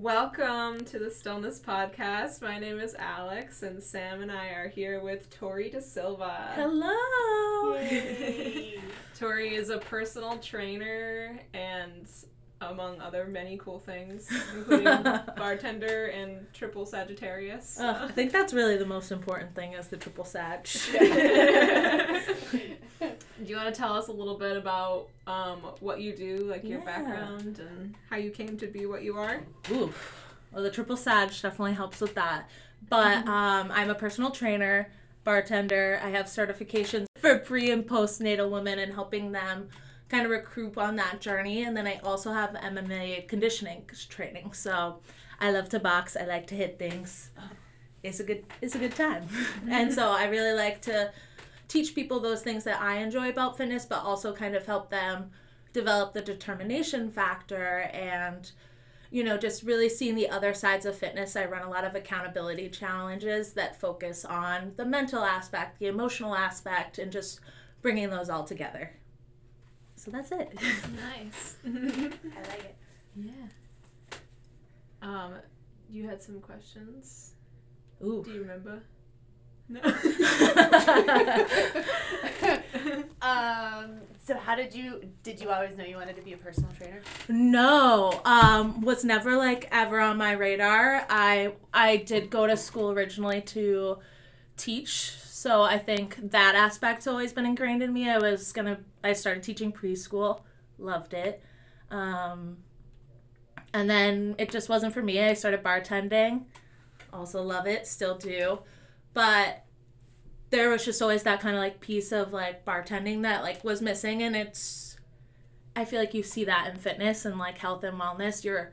Welcome to the Stillness Podcast. My name is Alex, and Sam and I are here with Torri DeSilva. Hello. Torri is a personal trainer and, among other many cool things, including bartender and triple Sagittarius. Oh, I think that's really the most important thing is the triple Sag. Do you want to tell us a little bit about um, what you do, like your Yeah. background, and how you came to be what you are? Oof. Well, the triple Sag definitely helps with that. But um, I'm a personal trainer, bartender. I have certifications for pre and postnatal women and helping them kind of recruit on that journey. And then I also have MMA conditioning training. So I love to box. I like to hit things. It's a good it's a good time. and so I really like to teach people those things that I enjoy about fitness, but also kind of help them develop the determination factor and you know, just really seeing the other sides of fitness. I run a lot of accountability challenges that focus on the mental aspect, the emotional aspect, and just bringing those all together. So that's it. Nice. I like it. yeah. Um, you had some questions. Ooh. Do you remember? No. um, so how did you did you always know you wanted to be a personal trainer? No, um, was never like ever on my radar. I I did go to school originally to teach, so I think that aspect's always been ingrained in me. I was gonna I started teaching preschool, loved it, um, and then it just wasn't for me. I started bartending, also love it, still do, but there was just always that kind of like piece of like bartending that like was missing, and it's I feel like you see that in fitness and like health and wellness. You're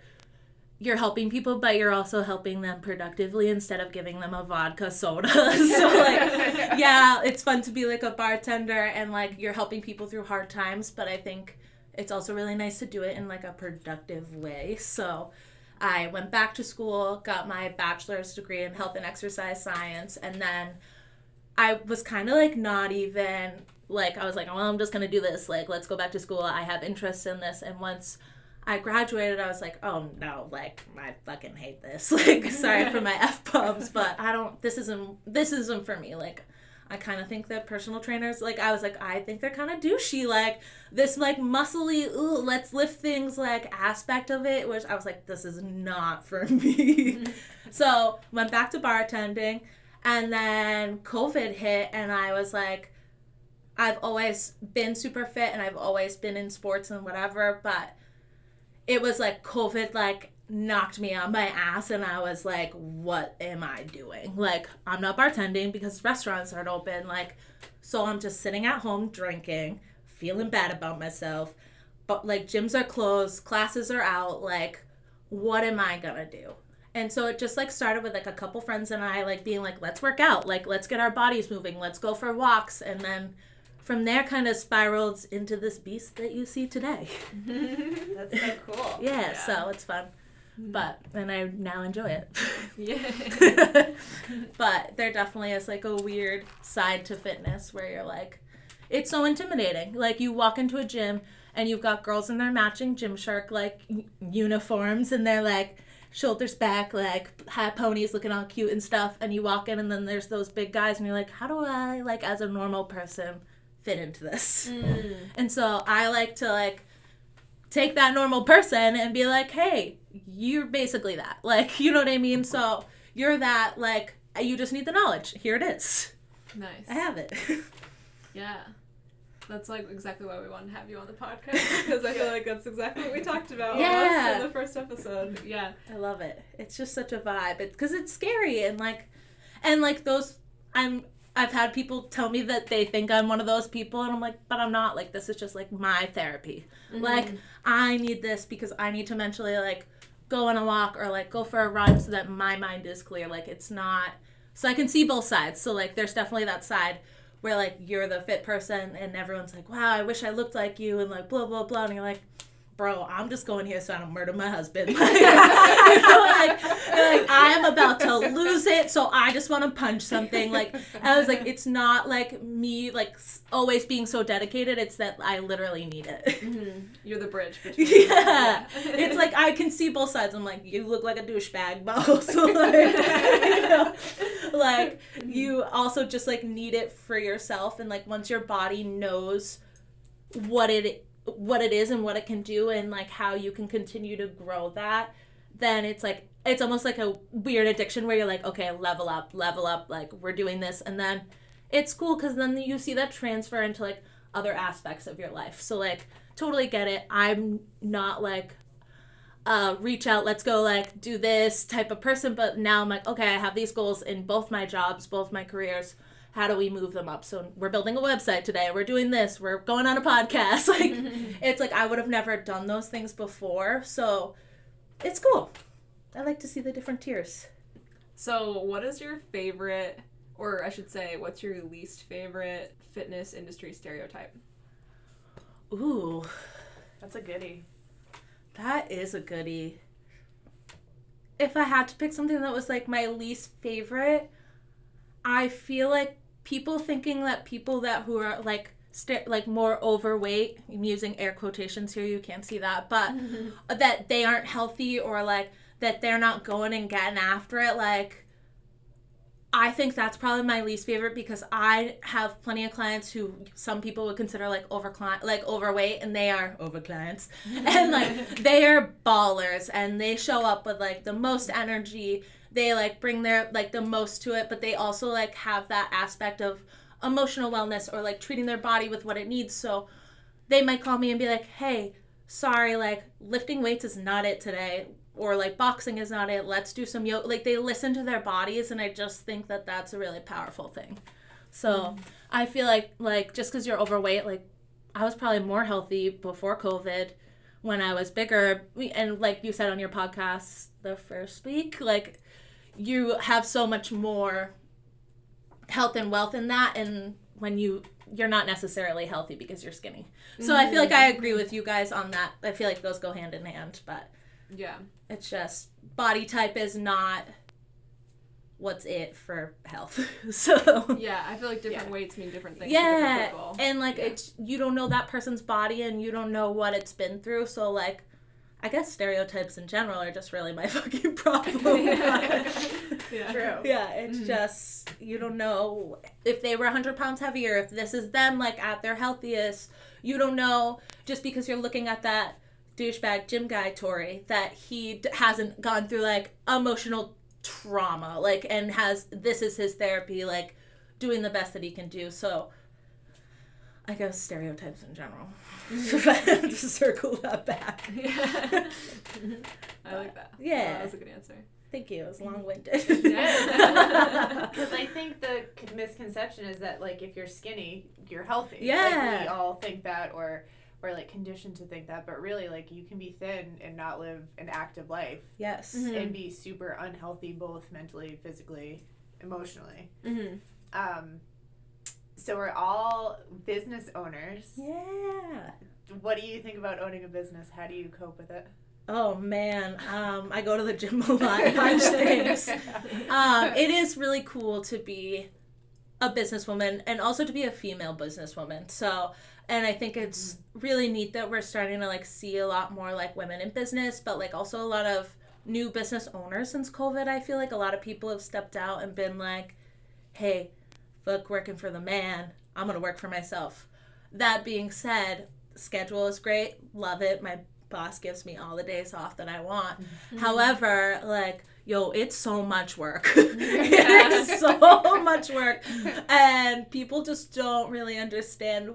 you're helping people, but you're also helping them productively instead of giving them a vodka soda. so like, yeah, it's fun to be like a bartender and like you're helping people through hard times, but I think it's also really nice to do it in like a productive way. So I went back to school, got my bachelor's degree in health and exercise science, and then I was kind of like not even like I was like, well, I'm just gonna do this. Like, let's go back to school. I have interest in this. And once I graduated, I was like, oh no, like I fucking hate this. Like, sorry for my f bombs, but I don't. This isn't. This isn't for me. Like. I kind of think that personal trainers, like, I was like, I think they're kind of douchey. Like, this, like, muscly, ooh, let's lift things, like, aspect of it, which I was like, this is not for me. so, went back to bartending. And then COVID hit, and I was like, I've always been super fit and I've always been in sports and whatever, but it was like COVID, like, knocked me on my ass, and I was like, what am I doing? Like, I'm not bartending because restaurants aren't open. Like, so I'm just sitting at home drinking, feeling bad about myself, but like, gyms are closed, classes are out. Like, what am I gonna do? And so it just like started with like a couple friends and I like being like, let's work out, like let's get our bodies moving, let's go for walks, and then from there kind of spiraled into this beast that you see today. That's so cool. Yeah, Yeah. so it's fun, but and I now enjoy it. yeah. but there definitely is like a weird side to fitness where you're like, it's so intimidating. Like you walk into a gym and you've got girls in their matching Gymshark like uniforms and they're like shoulders back, like hat ponies looking all cute and stuff. And you walk in and then there's those big guys and you're like, how do I like as a normal person fit into this? Mm. And so I like to like take that normal person and be like, hey, you're basically that. Like, you know what I mean? So you're that, like, you just need the knowledge. Here it is. Nice. I have it. Yeah. That's like exactly why we wanted to have you on the podcast because I feel like that's exactly what we talked about Yeah. in the first episode. Yeah. I love it. It's just such a vibe because it's scary and like, and like those, I'm. I've had people tell me that they think I'm one of those people, and I'm like, but I'm not. Like, this is just like my therapy. Mm-hmm. Like, I need this because I need to mentally like go on a walk or like go for a run so that my mind is clear. Like, it's not so I can see both sides. So like, there's definitely that side where like you're the fit person and everyone's like, wow, I wish I looked like you, and like blah blah blah, and you're like. Bro, I'm just going here so I don't murder my husband. Like, you know, like, like, I am about to lose it, so I just want to punch something. Like I was like, it's not like me like always being so dedicated. It's that I literally need it. Mhm. You're the bridge between. Yeah. It's like I can see both sides. I'm like, you look like a douchebag, but also like, you know, like you also just like need it for yourself, and like once your body knows what it what it is and what it can do, and like how you can continue to grow that, then it's like it's almost like a weird addiction where you're like, okay, level up, level up, like we're doing this, and then it's cool because then you see that transfer into like other aspects of your life. So like totally get it. I'm not like uh reach out, let's go like do this type of person, but now I'm like, okay, I have these goals in both my jobs, both my careers. How do we move them up? So we're building a website today. We're doing this. We're going on a podcast. Like it's like I would have never done those things before. So it's cool. I like to see the different tiers. So, what is your favorite, or I should say, what's your least favorite fitness industry stereotype? Ooh, That's a goodie. that is a goodie. If I had to pick something that was like my least favorite, I feel like people thinking that people that who are like st- like more overweight, I'm using air quotations here, you can't see that, but that they aren't healthy or like that they're not going and getting after it like I think that's probably my least favorite because I have plenty of clients who some people would consider like over like overweight and they are over clients. And like they are ballers and they show up with like the most energy they like bring their like the most to it but they also like have that aspect of emotional wellness or like treating their body with what it needs. So they might call me and be like hey sorry like lifting weights is not it today or like boxing is not it let's do some yoga like they listen to their bodies and i just think that that's a really powerful thing. So i feel like like just because you're overweight like i was probably more healthy before covid when i was bigger. And like you said on your podcast the first week like you have so much more health and wealth in that and when you you're not necessarily healthy because you're skinny so i feel like i agree with you guys on that i feel like those go hand in hand but Yeah. it's just body type is not what's it for health. so Yeah, I feel like different Yeah. weights mean different things to different yeah, people. and like Yeah. it's you don't know that person's body and you don't know what it's been through. So like, I guess stereotypes in general are just really my fucking problem. yeah. yeah. True. Yeah, it's Mhm. just you don't know if they were 100 pounds heavier, if this is them like at their healthiest. You don't know just because you're looking at that douchebag gym guy Torri that he d- hasn't gone through like emotional trauma, like and has this is his therapy, like doing the best that he can do. So I guess stereotypes in general. to circle that back. Yeah. I like that. Yeah. that was a good answer. Thank you. It was long winded. Yeah. Because I think the misconception is that like if you're skinny, you're healthy. Yeah. Like, we all think that, or or like conditioned to think that, but really like you can be thin and not live an active life yes. Mhm. and be super unhealthy both mentally, physically, emotionally. Mm-hmm. Um, so we're all business owners. Yeah. What do you think about owning a business? How do you cope with it? Oh man, um, I go to the gym a lot, punch things. Um, it is really cool to be a businesswoman and also to be a female businesswoman. So, and I think it's really neat that we're starting to like see a lot more like women in business, but like also a lot of new business owners since COVID. I feel like a lot of people have stepped out and been like, "Hey, fuck working for the man. I'm gonna work for myself." That being said, schedule is great. Love it. My boss gives me all the days off that I want. Mm-hmm. However, like, yo, it's so much work. it is so much work. And people just don't really understand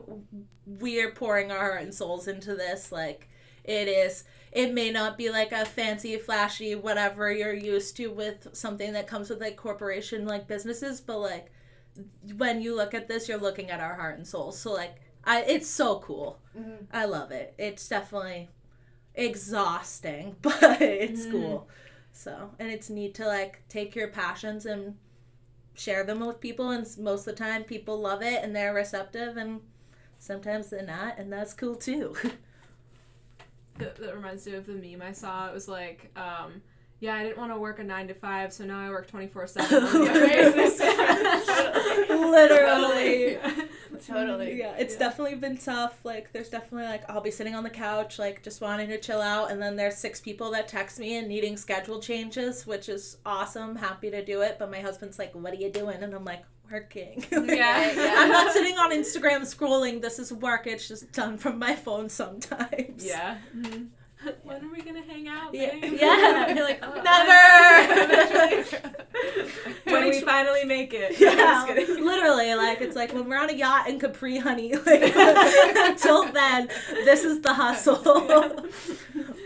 we're pouring our heart and souls into this. Like, it is. It may not be like a fancy, flashy, whatever you're used to with something that comes with like corporation like businesses, but like when you look at this, you're looking at our heart and soul. So like, I it's so cool. Mhm. I love it. It's definitely exhausting, but it's Mhm. cool. So, and it's neat to like take your passions and share them with people. And most of the time, people love it and they're receptive, and sometimes they're not, and that's cool too. That, that reminds me of the meme I saw. It was like, um, yeah, I didn't want to work a nine to five, so now I work twenty four seven on the basis. Literally. Totally. Yeah, it's Yeah. definitely been tough. Like, there's definitely like I'll be sitting on the couch, like just wanting to chill out, and then there's six people that text me and needing schedule changes, which is awesome. Happy to do it, but my husband's like, "What are you doing?" And I'm like, "Working." Yeah, yeah. I'm not sitting on Instagram scrolling. This is work. It's just done from my phone sometimes. Yeah. Mhm. When are we gonna hang out? Yeah. babe? yeah. You're like, Oh, never. when we finally make it. Yeah, I'm just literally, like it's like when we're on a yacht in Capri, honey. Like until then, this is the hustle.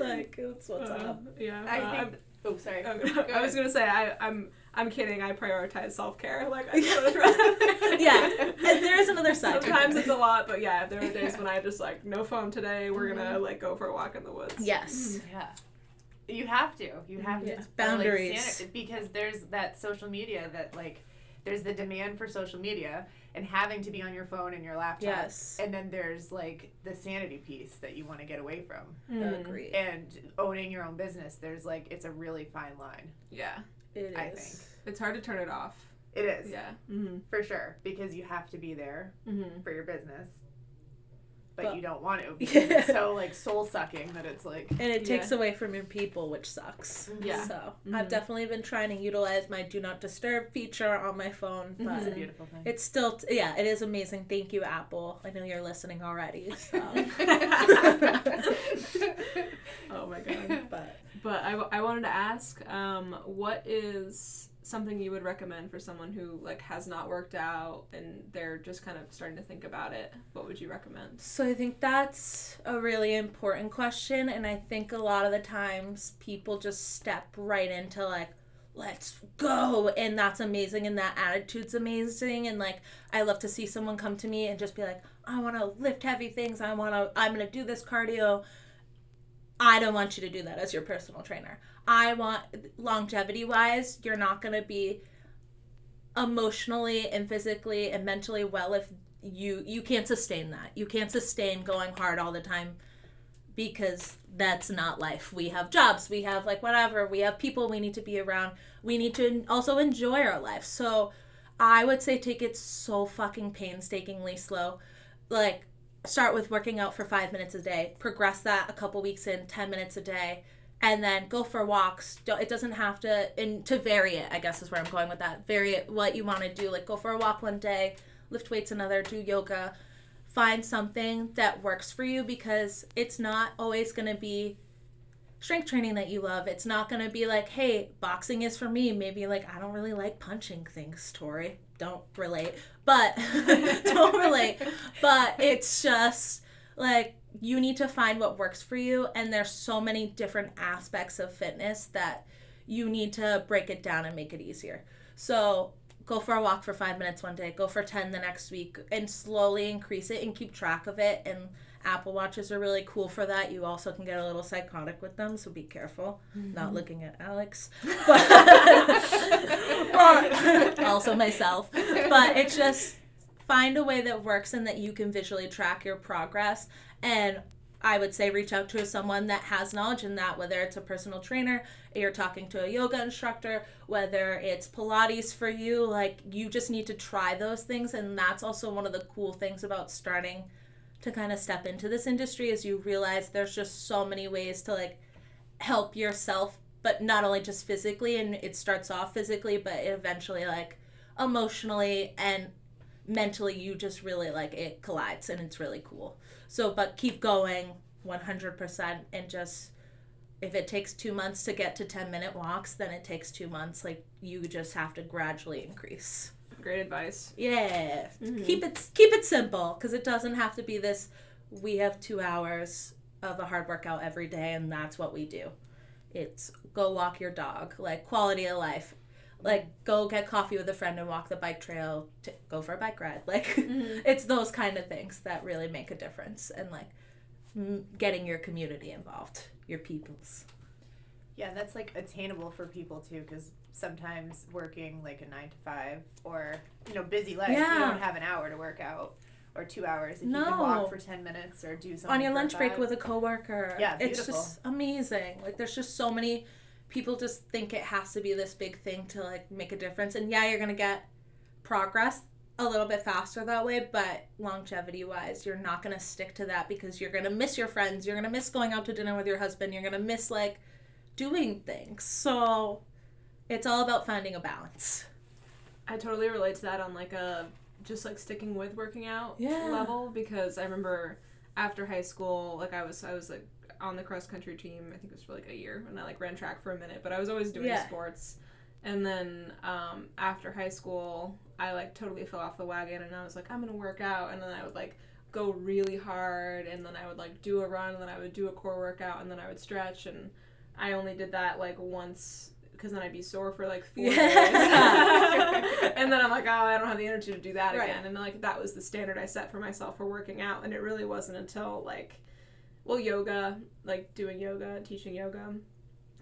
like it's what's Uh, up. yeah. I uh, think. Oh, sorry. I'm, I was gonna say I, I'm I'm kidding. I prioritize self care. Like I just rather- Yeah, and there is another side. Sometimes it's a lot, but yeah, there are days when I just like no phone today. We're gonna mm-hmm. like go for a walk in the woods. Yes. Mm-hmm. Yeah. You have to. You have to. Yeah. or, like, Boundaries. because there's that social media that like there's the demand for social media and having to be on your phone and your laptop. Yes. And then there's like the sanity piece that you want to get away from. Mm-hmm. Mm. Agree. And owning your own business, there's like it's a really fine line. Yeah, It I is. it's hard to turn it off. It is. Yeah. Mm-hmm. For sure. Because you have to be there Mm-hmm. for your business. But, But- you don't want to because it's so like soul sucking that it's like And it takes Yeah. away from your people, which sucks. Yeah. So Mhm. I've definitely been trying to utilize my do not disturb feature on my phone, but it's a beautiful thing. it's still yeah, it is amazing. Thank you, Apple. I know you're listening already. So. Oh my god. but But I, I wanted to ask, um, what is something you would recommend for someone who like has not worked out and they're just kind of starting to think about it? What would you recommend? So I think that's a really important question and I think a lot of the times people just step right into like let's go and that's amazing and that attitude's amazing and like I love to see someone come to me and just be like I want to lift heavy things I want to I'm going to do this cardio I don't want you to do that as your personal trainer. I want longevity wise, you're not going to be emotionally and physically and mentally well if you you can't sustain that. You can't sustain going hard all the time because that's not life. We have jobs, we have like whatever, we have people we need to be around. We need to also enjoy our life. So I would say take it so fucking painstakingly slow. Like start with working out for 5 minutes a day. Progress that a couple weeks in 10 minutes a day and then go for walks. It doesn't have to and to vary it. I guess is where I'm going with that. Vary it what you want to do. Like go for a walk one day, lift weights another, do yoga. Find something that works for you because it's not always going to be strength training that you love. It's not going to be like, hey, boxing is for me. Maybe like I don't really like punching things, Torri. Don't relate. But don't relate. But it's just like you need to find what works for you and there's so many different aspects of fitness that you need to break it down and make it easier. So go for a walk for five minutes one day, go for 10 the next week, and slowly increase it and keep track of it. And Apple Watches are really cool for that. You also can get a little psychotic with them, so be careful. Not mm-hmm. looking at Alex, but also myself. But it's just find a way that works and that you can visually track your progress. And I would say reach out to someone that has knowledge in that, whether it's a personal trainer, you're talking to a yoga instructor, whether it's Pilates for you, like you just need to try those things. And that's also one of the cool things about starting to kind of step into this industry is you realize there's just so many ways to like help yourself, but not only just physically, and it starts off physically, but eventually like emotionally and mentally you just really like it collides and it's really cool. So, but keep going 100% and just if it takes two months to get to 10 minute walks, then it takes two months. Like you just have to gradually increase. Great advice. Yeah. Mhm. Keep it keep it simple because it doesn't have to be this we have 2 hours of a hard workout every day and that's what we do. It's go walk your dog, like quality of life. Like go get coffee with a friend and walk the bike trail, to go for a bike ride. Like Mhm. it's those kind of things that really make a difference and like m- getting your community involved, your peoples. Yeah, that's like attainable for people too, because sometimes working like a nine to five or you know busy life, you don't have an hour to work out or two hours. If you No. can walk for ten minutes or do something on your lunch break with a coworker. Yeah, it's just amazing. Like there's just so many people just think it has to be this big thing to like make a difference. And yeah, you're gonna get progress a little bit faster that way, but longevity wise, you're not gonna stick to that because you're gonna miss your friends, you're gonna miss going out to dinner with your husband, you're gonna miss like doing things. So it's all about finding a balance. I totally relate to that on like a just like sticking with working out Yeah. level because I remember after high school, like I was I was like on the cross country team. I think it was for like a year, and I like ran track for a minute. But I was always doing Yeah. sports. And then um, after high school, I like totally fell off the wagon, and I was like, I'm gonna work out, and then I would like go really hard, and then I would like do a run, and then I would do a core workout, and then I would stretch, and I only did that like once because then I'd be sore for like four Yeah. days, and then I'm like, oh, I don't have the energy to do that Right. again, and like that was the standard I set for myself for working out, and it really wasn't until like, well, yoga, like doing yoga, teaching yoga,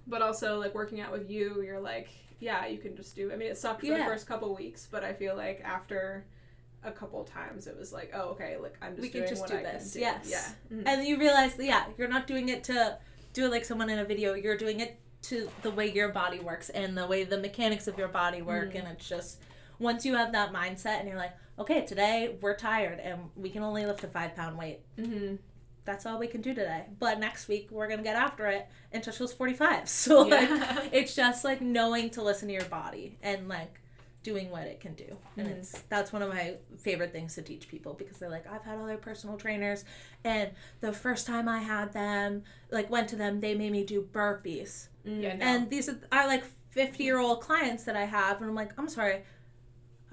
but also like working out with you, you're like, yeah, you can just do. I mean, it sucked for the first couple weeks, but I feel like after a couple times, it was like, oh, okay, like I'm just We can just do I this, do. yes. Yeah. Mhm. And you realize that, yeah, you're not doing it to do it like someone in a video, you're doing it to the way your body works and the way the mechanics of your body work. Mhm. And it's just, once you have that mindset and you're like, okay, today we're tired and we can only lift a five pound weight. Mhm. That's all we can do today. But next week we're gonna get after it until she was 45. So like, it's just like knowing to listen to your body and like doing what it can do. And Mhm. it's that's one of my favorite things to teach people because they're like i've had other personal trainers. And the first time i had them like went to them they made me do burpees. Yeah, no. and these are, are like 50 year old clients that i have and i'm like i'm sorry.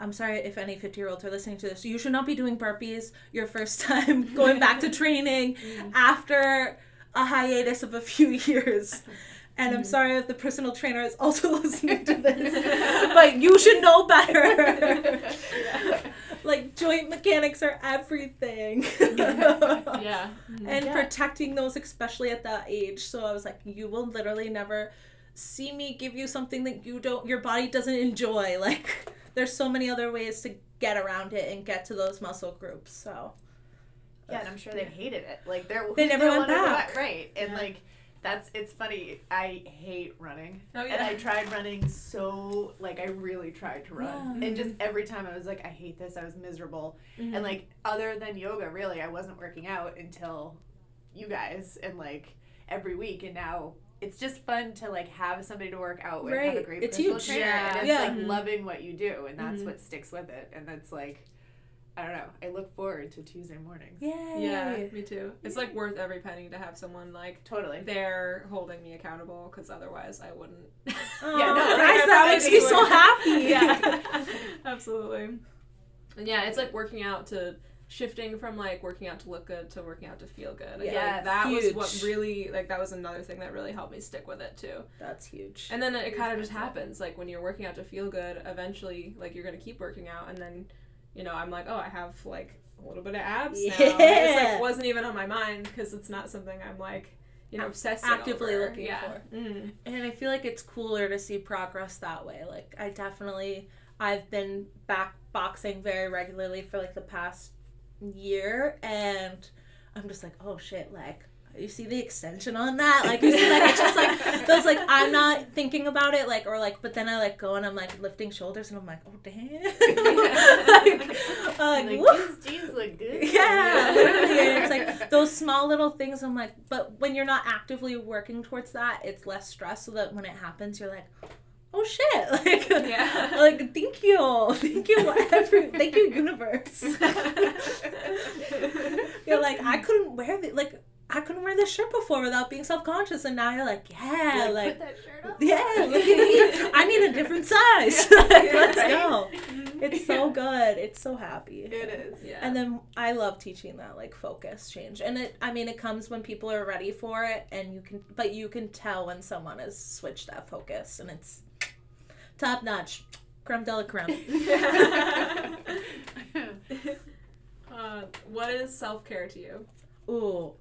I'm sorry if any 50 year olds are listening to this. You should not be doing burpees your first time going back to training after a hiatus of a few years and I'm sorry if the personal trainer is also listening to this, but you should know better. like joint mechanics are everything. yeah. Mhm. And Yeah. protecting those especially at that age. So I was like, you will literally never see me give you something that you don't your body doesn't enjoy. Like there's so many other ways to get around it and get to those muscle groups. So Yeah, and I'm sure they hated it. Like they're They who's never gonna went wanna back. right? And Yeah. like that's it's funny. I hate running, Oh and. I tried running so like I really tried to run, Yeah. and just every time I was like, I hate this. I was miserable, Mhm. and like other than yoga, really, I wasn't working out until you guys, and like every week, and now. It's just fun to like have somebody to work out with, have a great It's personal huge. trainer, Yeah. and it's Yeah. like Mhm. loving what you do, and that's Mhm. what sticks with it, and that's like, I don't know. I look forward to Tuesday mornings. Yay. Yeah, me too. It's like worth every penny to have someone like Totally. there holding me accountable because otherwise I wouldn't. Oh, Yeah, no, guys, that makes me so happy. yeah, absolutely. And yeah, it's like working out to shifting from like working out to look good to working out to feel good. Yeah, like Yes, that was what really like that was another thing that really helped me stick with it too. That's huge. And then it Huge kind of just happens. Like when you're working out to feel good, eventually like you're gonna keep working out, and then you know I'm like, oh, I have like a little bit of abs now. And It's Yeah. like wasn't even on my mind because it's not something I'm like you know obsessing actively over. looking yeah. for. Mm. And I feel like it's cooler to see progress that way. Like I definitely I've been back boxing very regularly for like the past year and I'm just like, oh shit, like you see the extension on that? Like you see like it's just like those like I'm not thinking about it like or like but then I like go and I'm like lifting shoulders and I'm like, oh damn like, uh, I'm like, Like, these jeans look good. Yeah, literally. And it's like those small little things. I'm like, but when you're not actively working towards that, it's less stress. So that when it happens, you're like, oh shit, like, Yeah. like thank you, thank you, every, thank you, universe. you're like, I couldn't wear the like, I couldn't wear this shirt before without being self conscious, and now you're like, yeah, Like, like. put that shirt on. Yeah, look at me. I need a different size. Like, let's Right? go. It's so good. It's so happy. It is. Yeah. And then I love teaching that like focus change. And it I mean it comes when people are ready for it and you can but you can tell when someone has switched that focus and it's top notch. Creme de la creme. uh, what is self care to you? Ooh.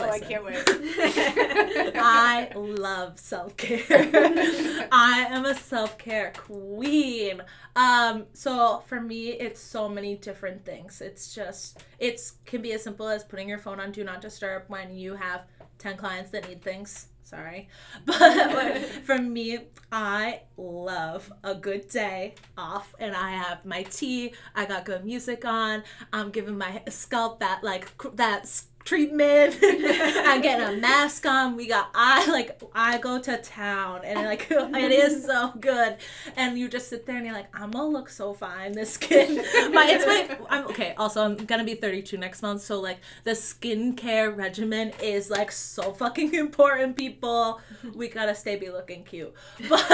Oh, I can't wait. I love self care. I am a self care queen. Um, so for me, it's so many different things. It's just it's can be as simple as putting your phone on do not disturb when you have ten clients that need things. Sorry. But, but for me, I love a good day off and I have my tea. I got good music on. I'm giving my scalp that like that treatment. I'm getting a mask on. We got I like I go to town and like it is so good. And you just sit there and you're like, I'm gonna look so fine. This skin, my it's my I'm okay. Also, I'm gonna be 32 next month, so like the skincare regimen is like so fucking important. People, we gotta stay be looking cute, but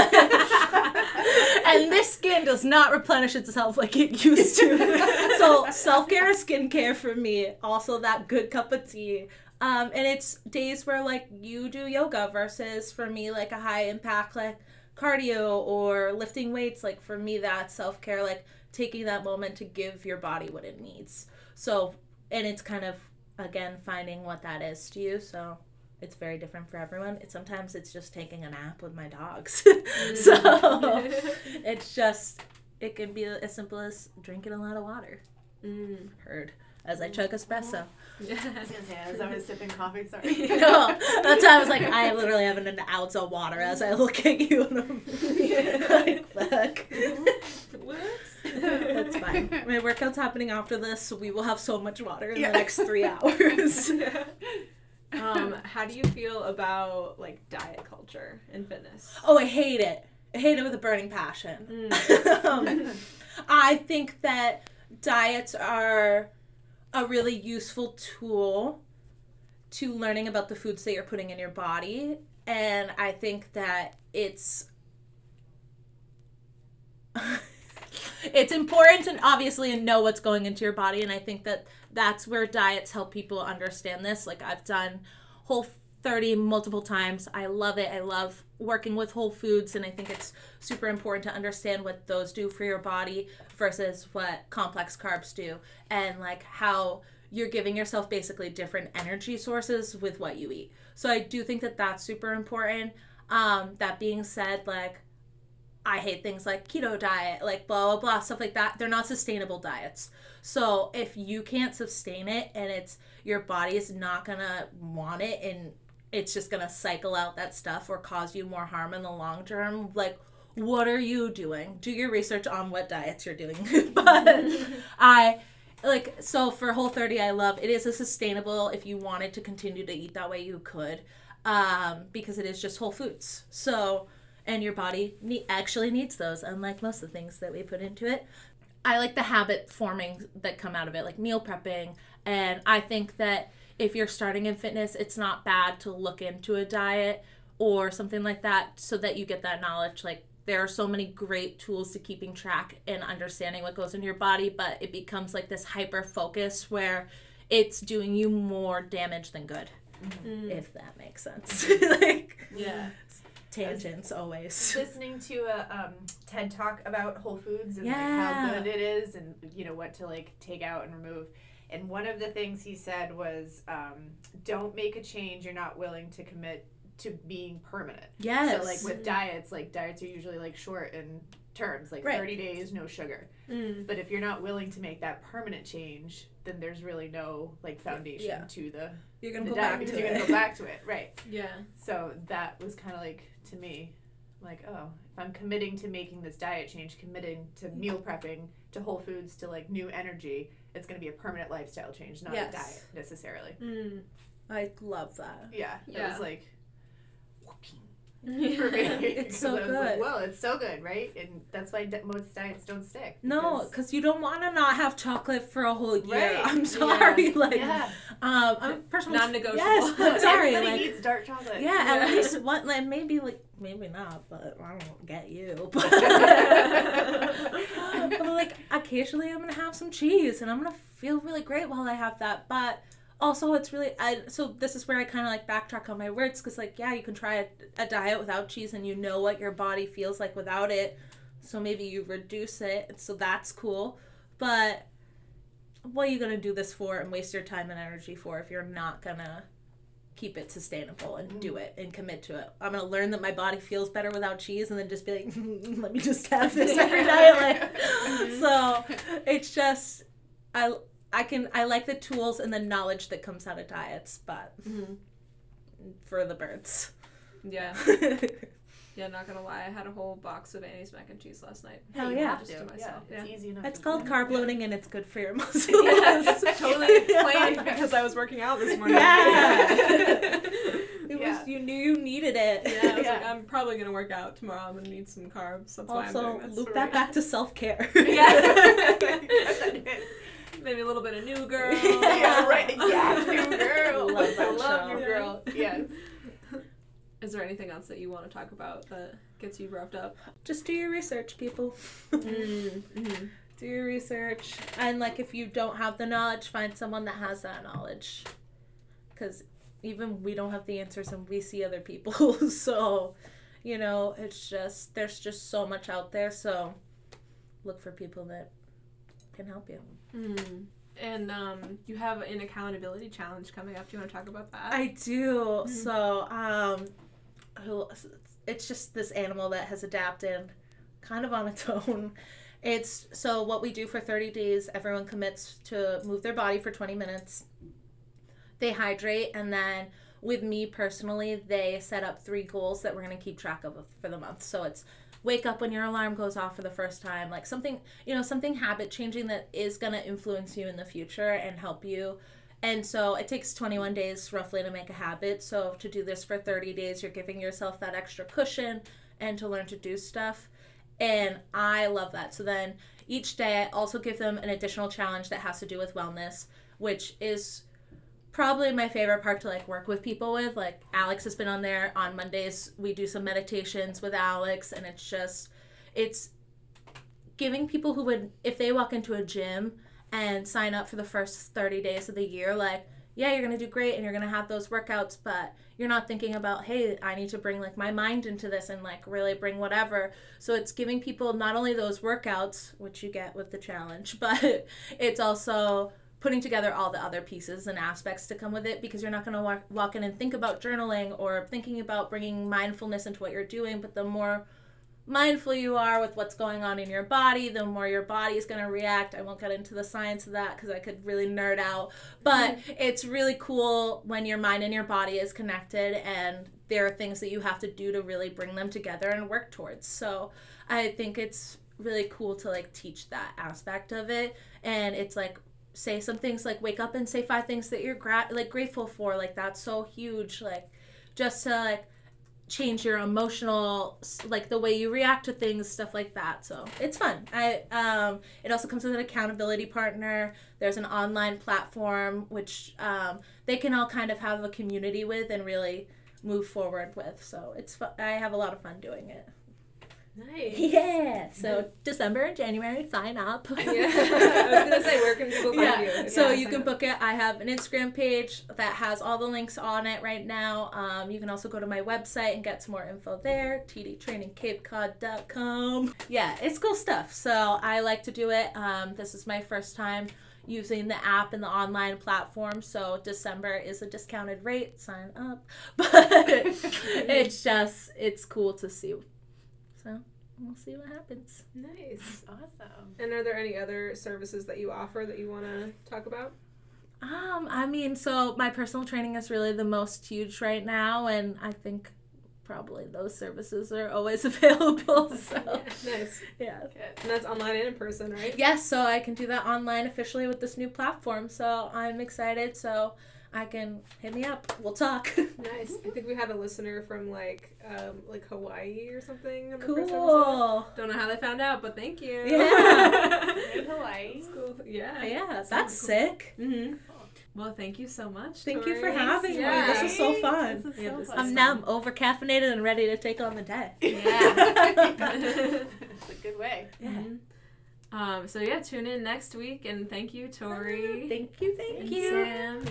and this skin does not replenish itself like it used to. so self care, skincare for me. Also, that good cup of Um, and it's days where like you do yoga versus for me like a high impact like cardio or lifting weights. Like for me, that's self care. Like taking that moment to give your body what it needs. So, and it's kind of again finding what that is to you. So it's very different for everyone. It sometimes it's just taking a nap with my dogs. so it's just it can be as simple as drinking a lot of water. Mm. Heard as I chug espresso. Yeah. I was gonna say as I was sipping coffee. Sorry. no, that's why I was like, I literally have an ounce of water as I look at you, and I'm like, fuck. Whoops. That's fine. My workout's happening after this, so we will have so much water in Yeah. the next three hours. um, how do you feel about like diet culture in fitness? Oh, I hate it. I hate it with a burning passion. Mm. um, I think that diets are a really useful tool to learning about the foods that you're putting in your body. And I think that it's it's important and obviously know what's going into your body and I think that that's where diets help people understand this. Like I've done whole 30 multiple times. I love it. I love working with whole foods and I think it's super important to understand what those do for your body versus what complex carbs do and like how you're giving yourself basically different energy sources with what you eat. So I do think that that's super important. Um that being said like I hate things like keto diet, like blah blah blah, stuff like that. They're not sustainable diets. So if you can't sustain it and it's your body is not gonna want it and it's just gonna cycle out that stuff or cause you more harm in the long term, like what are you doing? Do your research on what diets you're doing. but I like so for whole 30 I love it is a sustainable if you wanted to continue to eat that way you could um because it is just whole foods. So and your body ne- actually needs those unlike most of the things that we put into it i like the habit forming that come out of it like meal prepping and i think that if you're starting in fitness it's not bad to look into a diet or something like that so that you get that knowledge like there are so many great tools to keeping track and understanding what goes into your body but it becomes like this hyper focus where it's doing you more damage than good Mm. if that makes sense like Yeah. tangents always listening to a um, TED talk about Whole Foods and Yeah. like how good it is, and you know what to like take out and remove. And one of the things he said was, um, "Don't make a change you're not willing to commit to being permanent." yes So like with diets, like diets are usually like short in terms, like Right. thirty days, no sugar. Mm. But if you're not willing to make that permanent change, then there's really no like foundation Yeah. to the, you're gonna go diet back because to you're it. gonna go back to it, right? Yeah. So that was kind of like to me, like oh, if I'm committing to making this diet change, committing to meal prepping, to whole foods, to like new energy, it's going to be a permanent lifestyle change, not Yes. a diet necessarily. Mm. I love that. Yeah, it was like whooping for me. It's 'Cause so I was like, good. well, it's so good, right? And that's why di- most diets don't stick. No, because- because you don't want to not have chocolate for a whole year. Right. I'm sorry, like, yeah, um, I'm personally Non-negotiable. Yes, I'm sorry, everybody like, needs dark chocolate. yeah, at least one, like maybe like maybe not, but I don't get you. But, like occasionally, I'm gonna have some cheese, and I'm gonna feel really great while I have that. But also, it's really I. So this is where I kind of like backtrack on my words, because like yeah, you can try a, a diet without cheese, and you know what your body feels like without it. So maybe you reduce it, so that's cool. But what are you gonna do this for and waste your time and energy for if you're not gonna keep it sustainable and do it and commit to it? I'm gonna learn that my body feels better without cheese and then just be like, let me just have this every night. Like, so it's just I I can I like the tools and the knowledge that comes out of diets, but Mhm. for the birds. Yeah. Yeah, not gonna lie, I had a whole box of Annie's mac and cheese last night. Hell yeah. Just to. to myself, Yeah, it's yeah. easy enough. it's to called do. carb Yeah. loading and it's good for your muscles. Yes, totally planned because I was working out this morning. Yeah. yeah. It Yeah. was you knew you needed it. I was like, Yeah. I'm probably gonna work out tomorrow. I'm gonna need some carbs. That's why I'm Also, doing this. loop that back to self care. yeah. Maybe a little bit of new girl. yeah, right. Yes, new girl. Love I love show. new girl. Yes. Is there anything else that you want to talk about that gets you revved up? Just do your research, people. Mm-hmm. do your research, and like if you don't have the knowledge, find someone that has that knowledge. Because even we don't have the answers, and we see other people. so, you know, it's just there's just so much out there. So, look for people that can help you. Mm. And um, you have an accountability challenge coming up. Do you want to talk about that? I do. Mhm. So, um, who- it's just this animal that has adapted kind of on its own. It's so what we do for 30 days, everyone commits to move their body for 20 minutes. They hydrate, and then with me personally, they set up three goals that we're going to keep track of for the month. So it's wake up when your alarm goes off for the first time, like something, you know, something habit changing that is going to influence you in the future and help you and so it takes 21 days roughly to make a habit. So to do this for 30 days, you're giving yourself that extra cushion and to learn to do stuff. And I love that. So then each day, I also give them an additional challenge that has to do with wellness, which is probably my favorite part to like work with people with. Like Alex has been on there on Mondays. We do some meditations with Alex, and it's just, it's giving people who would, if they walk into a gym, and sign up for the first 30 days of the year like yeah you're gonna do great and you're gonna have those workouts but you're not thinking about hey i need to bring like my mind into this and like really bring whatever. So it's giving people not only those workouts which you get with the challenge but it's also putting together all the other pieces and aspects to come with it because you're not going to walk, walk in and think about journaling or thinking about bringing mindfulness into what you're doing but the more mindful you are with what's going on in your body, the more your body is going to react. I won't get into the science of that because I could really nerd out, but mm-hmm. it's really cool when your mind and your body is connected and there are things that you have to do to really bring them together and work towards. So I think it's really cool to like teach that aspect of it and it's like say some things like wake up and say five things that you're gra- like grateful for like that's so huge like just to like change your emotional like the way you react to things stuff like that so it's fun. I um it also comes with an accountability partner. There's an online platform which um they can all kind of have a community with and really move forward with so it's i have a lot of fun doing it Nice. yeah so december and january sign up Yeah. I was gonna say, where can people find yeah. you? So wanna you can up? book it. I have an Instagram page that has all the links on it right now. Um, you can also go to my website and get some more info there. tdtrainingcapecod.com. Yeah, it's cool stuff. So I like to do it. Um, this is my first time using the app and the online platform. So December is a discounted rate. Sign up. But it's just it's cool to see. So we'll see what happens. Nice. Awesome. And are there any other services that you offer that you want to talk about? Um, I mean, so my personal training is really the most huge right now, and I think probably those services are always available. So nice. yeah. Good. And that's online and in person, right? Yes, so I can do that online officially with this new platform. So I'm excited. So I can hit me up. We'll talk. Nice. I think we had a listener from like um, like Hawaii or something. On the first episode. cool. Don't know how they found out, but thank you. Yeah. In Hawaii. That's cool. Yeah. Yeah, that's sick. Mm-hmm. Well, thank you so much. Thank you for Torri. having me. This is so fun. This is so this is fun. I'm now over caffeinated and ready to take on the day. Yeah. That's a good way. Yeah. Mhm. Um, so yeah, tune in next week and thank you, Torri. Thank you, thank and you. Sam.